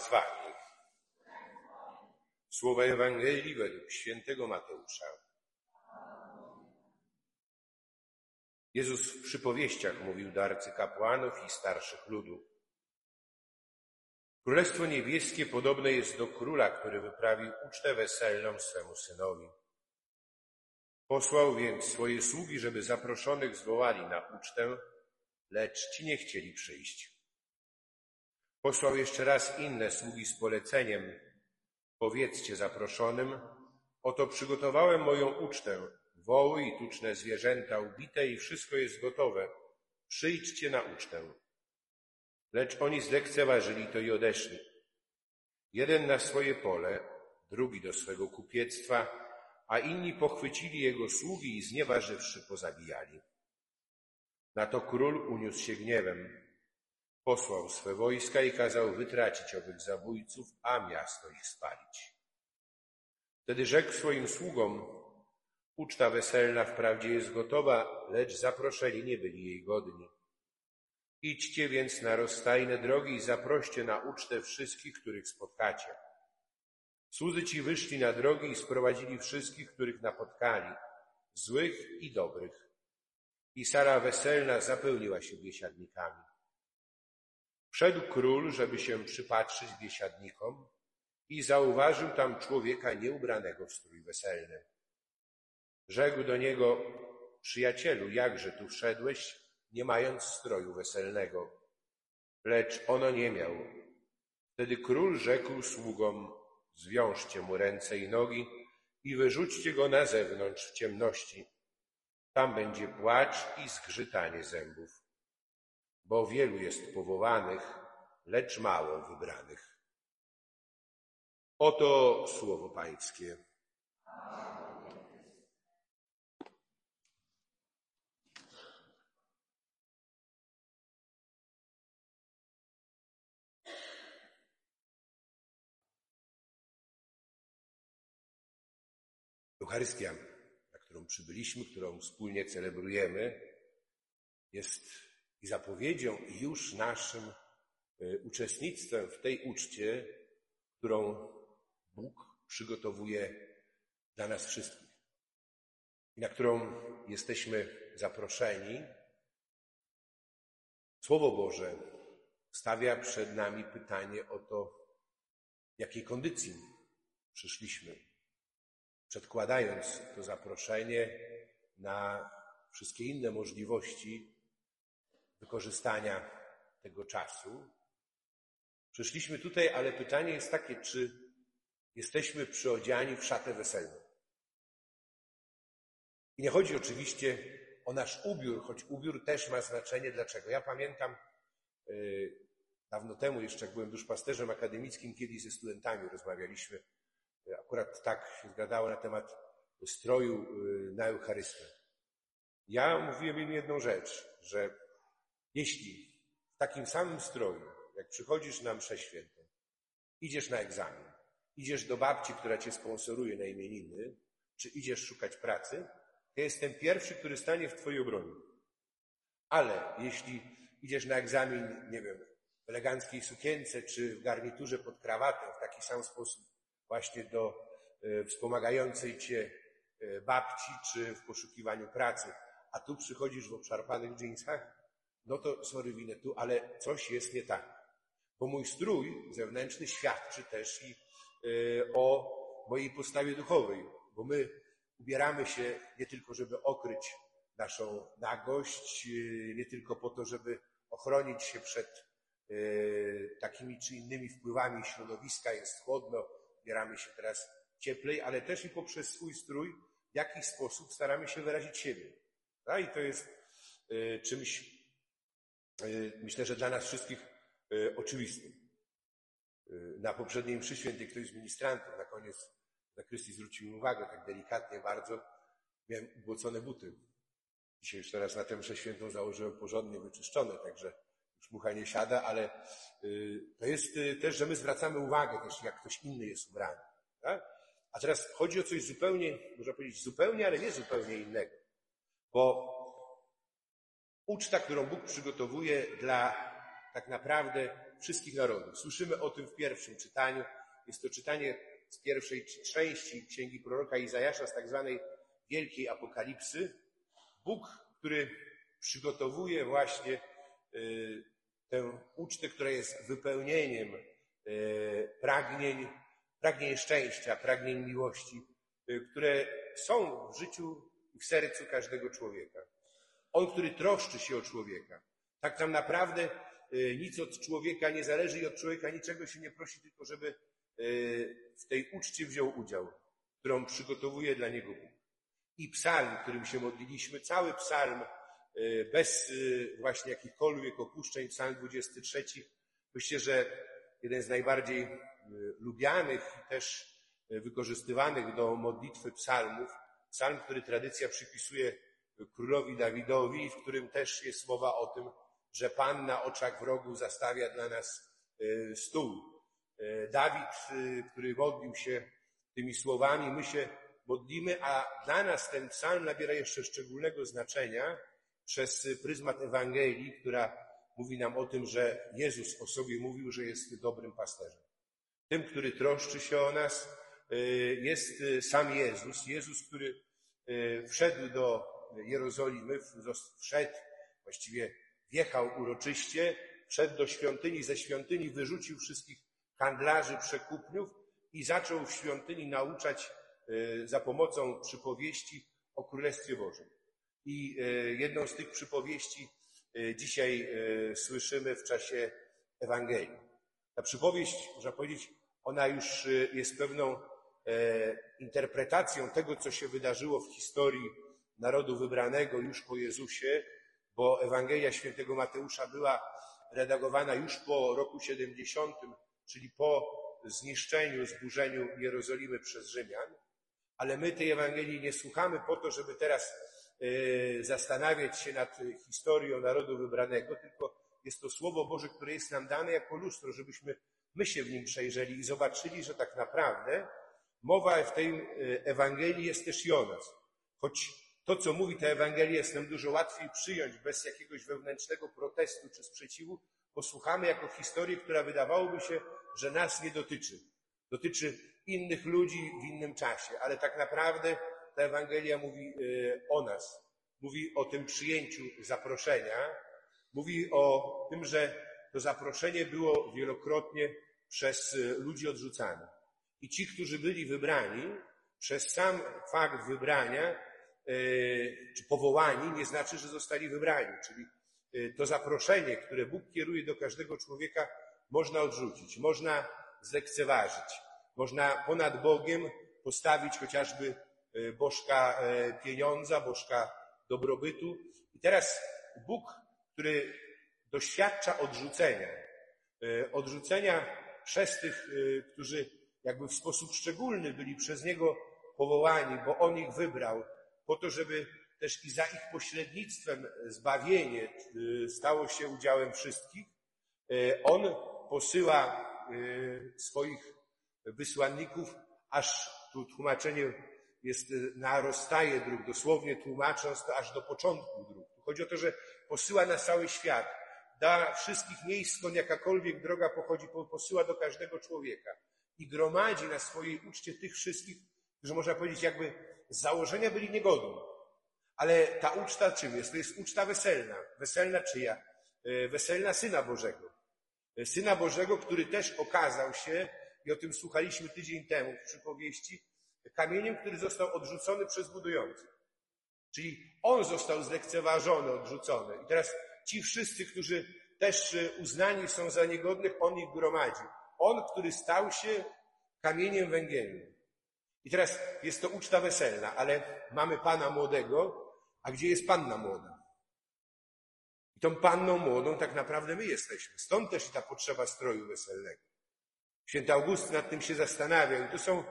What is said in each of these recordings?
wami. Słowa Ewangelii według świętego Mateusza. Jezus w przypowieściach mówił do arcykapłanów i starszych ludu. Królestwo niebieskie podobne jest do króla, który wyprawił ucztę weselną swemu synowi. Posłał więc swoje sługi, żeby zaproszonych zwołali na ucztę, lecz ci nie chcieli przyjść. Posłał jeszcze raz inne sługi z poleceniem. Powiedzcie zaproszonym, oto przygotowałem moją ucztę, woły i tuczne zwierzęta ubite i wszystko jest gotowe. Przyjdźcie na ucztę. Lecz oni zlekceważyli to i odeszli. Jeden na swoje pole, drugi do swego kupiectwa, a inni pochwycili jego sługi i znieważywszy pozabijali. Na to król uniósł się gniewem. Posłał swe wojska i kazał wytracić owych zabójców, a miasto ich spalić. Wtedy rzekł swoim sługom, uczta weselna wprawdzie jest gotowa, lecz zaproszeni nie byli jej godni. Idźcie więc na rozstajne drogi i zaproście na ucztę wszystkich, których spotkacie. Słudzy ci wyszli na drogi i sprowadzili wszystkich, których napotkali, złych i dobrych. I sala weselna zapełniła się biesiadnikami. Wszedł król, żeby się przypatrzyć biesiadnikom i zauważył tam człowieka nieubranego w strój weselny. Rzekł do niego, przyjacielu, jakże tu wszedłeś, nie mając stroju weselnego? Lecz ono nie miał. Wtedy król rzekł sługom, zwiążcie mu ręce i nogi i wyrzućcie go na zewnątrz w ciemności. Tam będzie płacz i zgrzytanie zębów, bo wielu jest powołanych, lecz mało wybranych. Oto słowo Pańskie. Eucharystia, na którą przybyliśmy, którą wspólnie celebrujemy, jest i zapowiedzią, i już naszym y, uczestnictwem w tej uczcie, którą Bóg przygotowuje dla nas wszystkich i na którą jesteśmy zaproszeni. Słowo Boże stawia przed nami pytanie o to, w jakiej kondycji przyszliśmy przedkładając to zaproszenie na wszystkie inne możliwości wykorzystania tego czasu. Przyszliśmy tutaj, ale pytanie jest takie, czy jesteśmy przyodziani w szatę weselną. I nie chodzi oczywiście o nasz ubiór, choć ubiór też ma znaczenie. Dlaczego? Ja pamiętam yy, dawno temu, jeszcze jak byłem duszpasterzem akademickim, kiedyś ze studentami rozmawialiśmy akurat tak się zgadało na temat stroju y, na Eucharystę. Ja mówiłem im jedną rzecz, że jeśli w takim samym stroju, jak przychodzisz na mszę świętą, idziesz na egzamin, idziesz do babci, która cię sponsoruje na imieniny, czy idziesz szukać pracy, to jestem pierwszy, który stanie w twojej obronie. Ale jeśli idziesz na egzamin, nie wiem, w eleganckiej sukience, czy w garniturze pod krawatę, w taki sam sposób właśnie do e, wspomagającej cię e, babci, czy w poszukiwaniu pracy, a tu przychodzisz w obszarpanych dżinsach, no to sorry winę tu, ale coś jest nie tak. Bo mój strój zewnętrzny świadczy też i e, o mojej postawie duchowej, bo my ubieramy się nie tylko, żeby okryć naszą nagość, nie tylko po to, żeby ochronić się przed takimi czy innymi wpływami środowiska, jest chłodno, ubieramy się teraz cieplej, ale też i poprzez swój strój w jakiś sposób staramy się wyrazić siebie. I to jest y, czymś, y, myślę, że dla nas wszystkich y, oczywistym. Na poprzedniej mszy świętej ktoś z ministrantów na koniec na Krysty zwrócił uwagę, tak delikatnie bardzo, miałem ubłocone buty. Dzisiaj już teraz na tę mszę świętą założyłem porządnie wyczyszczone, także już mucha nie siada, ale to jest też, że my zwracamy uwagę też, jak ktoś inny jest ubrany. Tak? A teraz chodzi o coś zupełnie, można powiedzieć zupełnie, ale nie zupełnie innego. Bo uczta, którą Bóg przygotowuje dla tak naprawdę wszystkich narodów. Słyszymy o tym w pierwszym czytaniu. Jest to czytanie z pierwszej części Księgi Proroka Izajasza, z tak zwanej Wielkiej Apokalipsy. Bóg, który przygotowuje właśnie y, tę ucztę, która jest wypełnieniem y, pragnień, pragnień szczęścia, pragnień miłości, y, które są w życiu i w sercu każdego człowieka. On, który troszczy się o człowieka. Tak tam naprawdę nic od człowieka nie zależy i od człowieka niczego się nie prosi, tylko żeby w tej uczcie wziął udział, którą przygotowuje dla niego Bóg. I psalm, którym się modliliśmy, cały psalm E, bez właśnie jakichkolwiek opuszczeń, psalm 23. Myślę, że jeden z najbardziej lubianych i też wykorzystywanych do modlitwy psalmów, psalm, który tradycja przypisuje królowi Dawidowi, w którym też jest mowa o tym, że Pan na oczach wrogów zastawia dla nas stół. Dawid, który modlił się tymi słowami, my się modlimy, a dla nas ten psalm nabiera jeszcze szczególnego znaczenia, przez pryzmat Ewangelii, która mówi nam o tym, że Jezus o sobie mówił, że jest dobrym pasterzem. Tym, który troszczy się o nas, jest sam Jezus. Jezus, który wszedł do Jerozolimy, wszedł, właściwie wjechał uroczyście, wszedł do świątyni, ze świątyni wyrzucił wszystkich handlarzy, przekupniów i zaczął w świątyni nauczać za pomocą przypowieści o Królestwie Bożym. I e, jedną z tych przypowieści e, dzisiaj e, słyszymy w czasie Ewangelii. Ta przypowieść, można powiedzieć, ona już jest pewną interpretacją tego, co się wydarzyło w historii narodu wybranego już po Jezusie, bo Ewangelia świętego Mateusza była redagowana już po roku 70, czyli po zniszczeniu, zburzeniu Jerozolimy przez Rzymian. Ale my tej Ewangelii nie słuchamy po to, żeby teraz E, zastanawiać się nad historią narodu wybranego, tylko jest to Słowo Boże, które jest nam dane jako lustro, żebyśmy my się w nim przejrzeli i zobaczyli, że tak naprawdę mowa w tej e, Ewangelii jest też i o nas. Choć to, co mówi ta Ewangelia, jest nam dużo łatwiej przyjąć bez jakiegoś wewnętrznego protestu czy sprzeciwu, posłuchamy jako historię, która wydawałoby się, że nas nie dotyczy. Dotyczy innych ludzi w innym czasie, ale tak naprawdę ta Ewangelia mówi y, o nas, mówi o tym przyjęciu zaproszenia, mówi o tym, że to zaproszenie było wielokrotnie przez y, ludzi odrzucane. I ci, którzy byli wybrani, przez sam fakt wybrania, czy powołani, nie znaczy, że zostali wybrani. Czyli to zaproszenie, które Bóg kieruje do każdego człowieka, można odrzucić, można zlekceważyć, można ponad Bogiem postawić chociażby E, bożka e, pieniądza, bożka dobrobytu. I teraz Bóg, który doświadcza odrzucenia, e, odrzucenia przez tych, którzy jakby w sposób szczególny byli przez Niego powołani, bo On ich wybrał, po to, żeby też i za ich pośrednictwem zbawienie stało się udziałem wszystkich. On posyła swoich wysłanników, aż tu tłumaczenie jest, y, narozstaje dróg, dosłownie tłumacząc to aż do początku dróg. Chodzi o to, że posyła na cały świat, da wszystkich miejsc, skąd jakakolwiek droga pochodzi, posyła do każdego człowieka i gromadzi na swojej uczcie tych wszystkich, którzy można powiedzieć jakby z założenia byli niegodni. Ale ta uczta czym jest? To jest uczta weselna. Weselna czyja? E, weselna Syna Bożego. E, Syna Bożego, który też okazał się, i o tym słuchaliśmy tydzień temu w przypowieści, kamieniem, który został odrzucony przez budujących. Czyli on został zlekceważony, odrzucony. I teraz ci wszyscy, którzy też e, uznani są za niegodnych, on ich gromadził. On, który stał się kamieniem węgielnym. I teraz jest to uczta weselna, ale mamy pana młodego, a gdzie jest panna młoda? I tą panną młodą tak naprawdę my jesteśmy. Stąd też i ta potrzeba stroju weselnego. Święty August nad tym się zastanawiał. I to są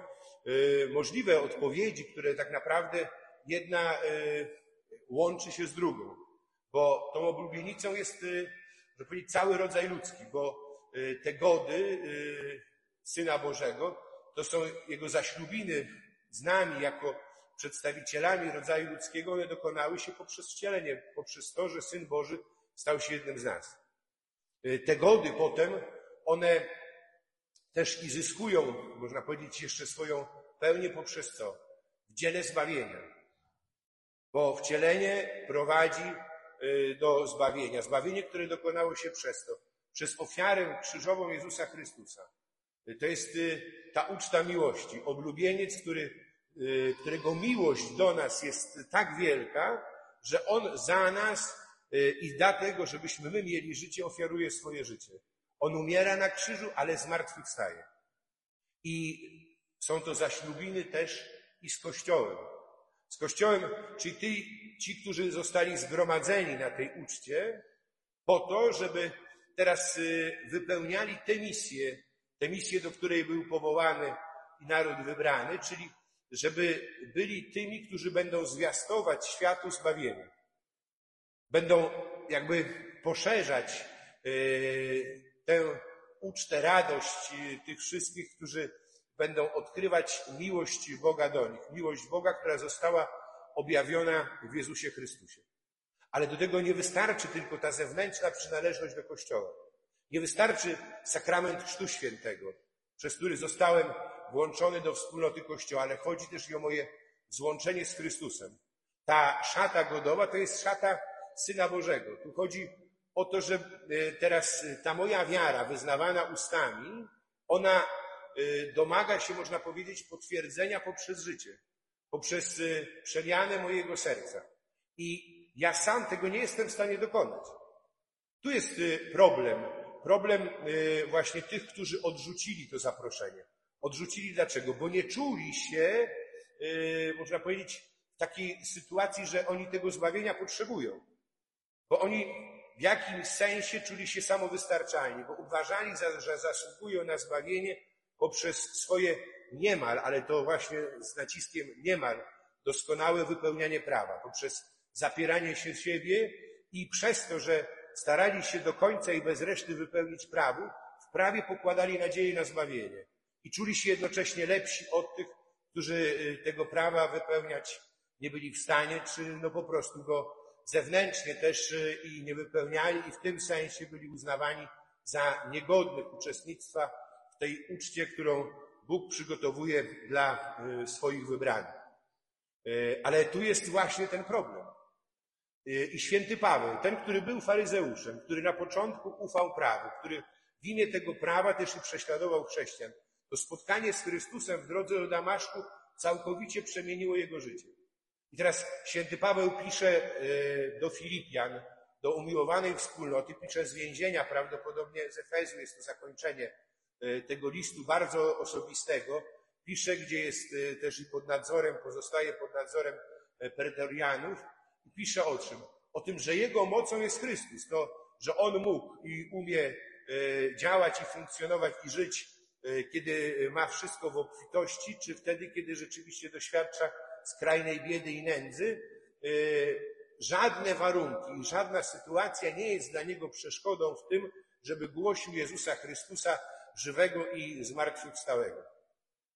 Y, możliwe odpowiedzi, które tak naprawdę jedna y, łączy się z drugą. Bo tą oblubienicą jest, y, powiedzieć, cały rodzaj ludzki, bo te gody Syna Bożego to są jego zaślubiny z nami jako przedstawicielami rodzaju ludzkiego, one dokonały się poprzez wcielenie, poprzez to, że Syn Boży stał się jednym z nas. Te gody potem one też i zyskują, można powiedzieć, jeszcze swoją pełnię poprzez co? W dziele zbawienia. Bo wcielenie prowadzi y, do zbawienia. Zbawienie, które dokonało się przez to, przez ofiarę krzyżową Jezusa Chrystusa. Y, to jest y, ta uczta miłości. Oblubieniec, który, którego miłość do nas jest tak wielka, że On za nas i dlatego, żebyśmy my mieli życie, ofiaruje swoje życie. On umiera na krzyżu, ale zmartwychwstaje. I są to zaślubiny też i z Kościołem. Z Kościołem, czyli ci, ci, którzy zostali zgromadzeni na tej uczcie, po to, żeby teraz y, wypełniali tę misję, tę misję, do której był powołany i naród wybrany, czyli żeby byli tymi, którzy będą zwiastować światu zbawienie. Będą jakby poszerzać y, tę ucztę, radość y, tych wszystkich, którzy będą odkrywać miłość Boga do nich. Miłość Boga, która została objawiona w Jezusie Chrystusie. Ale do tego nie wystarczy tylko ta zewnętrzna przynależność do Kościoła. Nie wystarczy sakrament Chrztu Świętego, przez który zostałem włączony do wspólnoty Kościoła, ale chodzi też i o moje złączenie z Chrystusem. Ta szata godowa to jest szata Syna Bożego. Tu chodzi o to, że e, teraz ta moja wiara wyznawana ustami, ona Y, domaga się, można powiedzieć, potwierdzenia poprzez życie, poprzez przemianę mojego serca. I ja sam tego nie jestem w stanie dokonać. Tu jest problem. Problem właśnie tych, którzy odrzucili to zaproszenie. Odrzucili dlaczego? Bo nie czuli się, można powiedzieć, w takiej sytuacji, że oni tego zbawienia potrzebują. Bo oni w jakimś sensie czuli się samowystarczalni, bo uważali, że zasługują na zbawienie poprzez swoje niemal, ale to właśnie z naciskiem niemal, doskonałe wypełnianie prawa, poprzez zapieranie się siebie i przez to, że starali się do końca i bez reszty wypełnić prawo, w prawie pokładali nadzieję na zbawienie i czuli się jednocześnie lepsi od tych, którzy y, tego prawa wypełniać nie byli w stanie, czy no po prostu go zewnętrznie też y, i nie wypełniali i w tym sensie byli uznawani za niegodnych uczestnictwa w tej uczcie, którą Bóg przygotowuje dla e, swoich wybranych. Ale tu jest właśnie ten problem. E, I święty Paweł, ten, który był faryzeuszem, który na początku ufał prawu, który w imię tego prawa też i prześladował chrześcijan, to spotkanie z Chrystusem w drodze do Damaszku całkowicie przemieniło jego życie. I teraz święty Paweł pisze do Filipian, do umiłowanej wspólnoty, pisze z więzienia, prawdopodobnie z Efezu, jest to zakończenie E, tego listu bardzo osobistego, pisze, gdzie jest też i pod nadzorem, pozostaje pod nadzorem pretorianów pisze o czym? O tym, że jego mocą jest Chrystus, to, że on mógł i umie działać i funkcjonować i żyć, kiedy ma wszystko w obfitości, czy wtedy, kiedy rzeczywiście doświadcza skrajnej biedy i nędzy. Żadne warunki żadna sytuacja nie jest dla niego przeszkodą w tym, żeby głosił Jezusa Chrystusa żywego i zmartwychwstałego.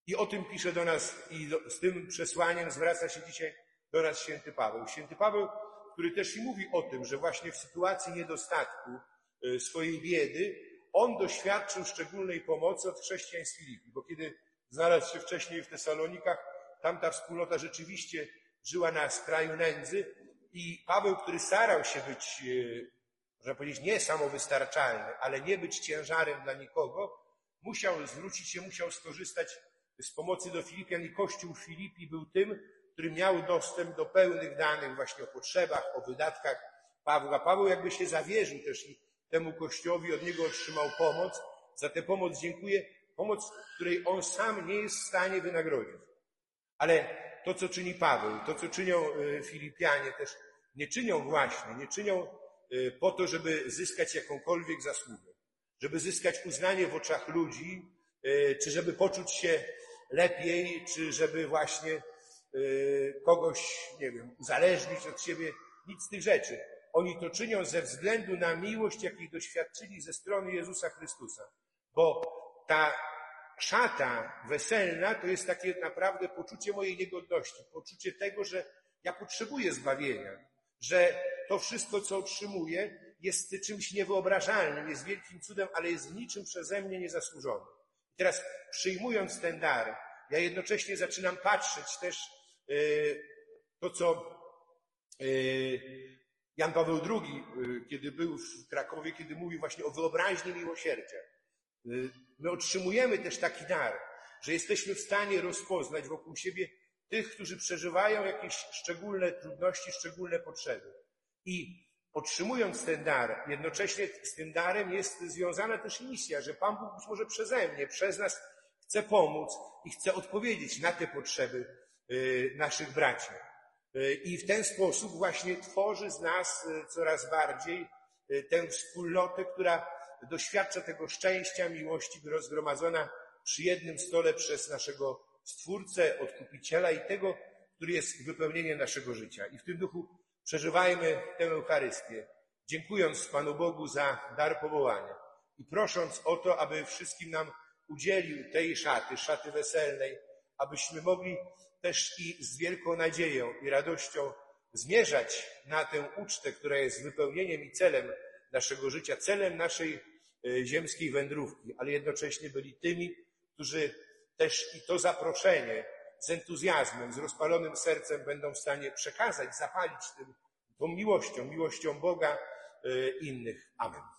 I o tym pisze do nas i z tym przesłaniem zwraca się dzisiaj do nas święty Paweł. Święty Paweł, który też i mówi o tym, że właśnie w sytuacji niedostatku e, swojej biedy, on doświadczył szczególnej pomocy od chrześcijan z Filipi, bo kiedy znalazł się wcześniej w Tesalonikach, tamta wspólnota rzeczywiście żyła na skraju nędzy i Paweł, który starał się być, e, można powiedzieć, nie samowystarczalny, ale nie być ciężarem dla nikogo, musiał zwrócić się, musiał skorzystać z pomocy do Filipian i Kościół w Filipi był tym, który miał dostęp do pełnych danych właśnie o potrzebach, o wydatkach Pawła. Paweł jakby się zawierzył też i temu Kościołowi, od niego otrzymał pomoc. Za tę pomoc dziękuję. Pomoc, której on sam nie jest w stanie wynagrodzić. Ale to, co czyni Paweł, to, co czynią e, Filipianie też, nie czynią właśnie, nie czynią e, po to, żeby zyskać jakąkolwiek zasługę żeby zyskać uznanie w oczach ludzi, e, czy żeby poczuć się lepiej, czy żeby właśnie kogoś, nie wiem, uzależnić od siebie. Nic z tych rzeczy. Oni to czynią ze względu na miłość, jakiej doświadczyli ze strony Jezusa Chrystusa. Bo ta szata weselna to jest takie naprawdę poczucie mojej niegodności, poczucie tego, że ja potrzebuję zbawienia, że to wszystko, co otrzymuję, jest czymś niewyobrażalnym, jest wielkim cudem, ale jest niczym przeze mnie niezasłużony. I teraz przyjmując ten dar, ja jednocześnie zaczynam patrzeć też to, co yy, Jan Paweł II, yy, kiedy był w Krakowie, kiedy mówił właśnie o wyobraźni miłosierdzia. My otrzymujemy też taki dar, że jesteśmy w stanie rozpoznać wokół siebie tych, którzy przeżywają jakieś szczególne trudności, szczególne potrzeby. I otrzymując ten dar, jednocześnie z tym darem jest związana też misja, że Pan Bóg być może przeze mnie, przez nas chce pomóc i chce odpowiedzieć na te potrzeby naszych braci. Y, I w ten sposób właśnie tworzy z nas y, coraz bardziej tę wspólnotę, która doświadcza tego szczęścia, miłości, rozgromadzona przy jednym stole przez naszego Stwórcę, Odkupiciela i tego, który jest wypełnieniem naszego życia. I w tym duchu przeżywajmy tę Eucharystię, dziękując Panu Bogu za dar powołania i prosząc o to, aby wszystkim nam udzielił tej szaty, szaty weselnej, abyśmy mogli też i z wielką nadzieją i radością zmierzać na tę ucztę, która jest wypełnieniem i celem naszego życia, celem naszej e, ziemskiej wędrówki, ale jednocześnie byli tymi, którzy też i to zaproszenie z entuzjazmem, z rozpalonym sercem będą w stanie przekazać, zapalić tym, tą miłością, miłością Boga e, innych. Amen.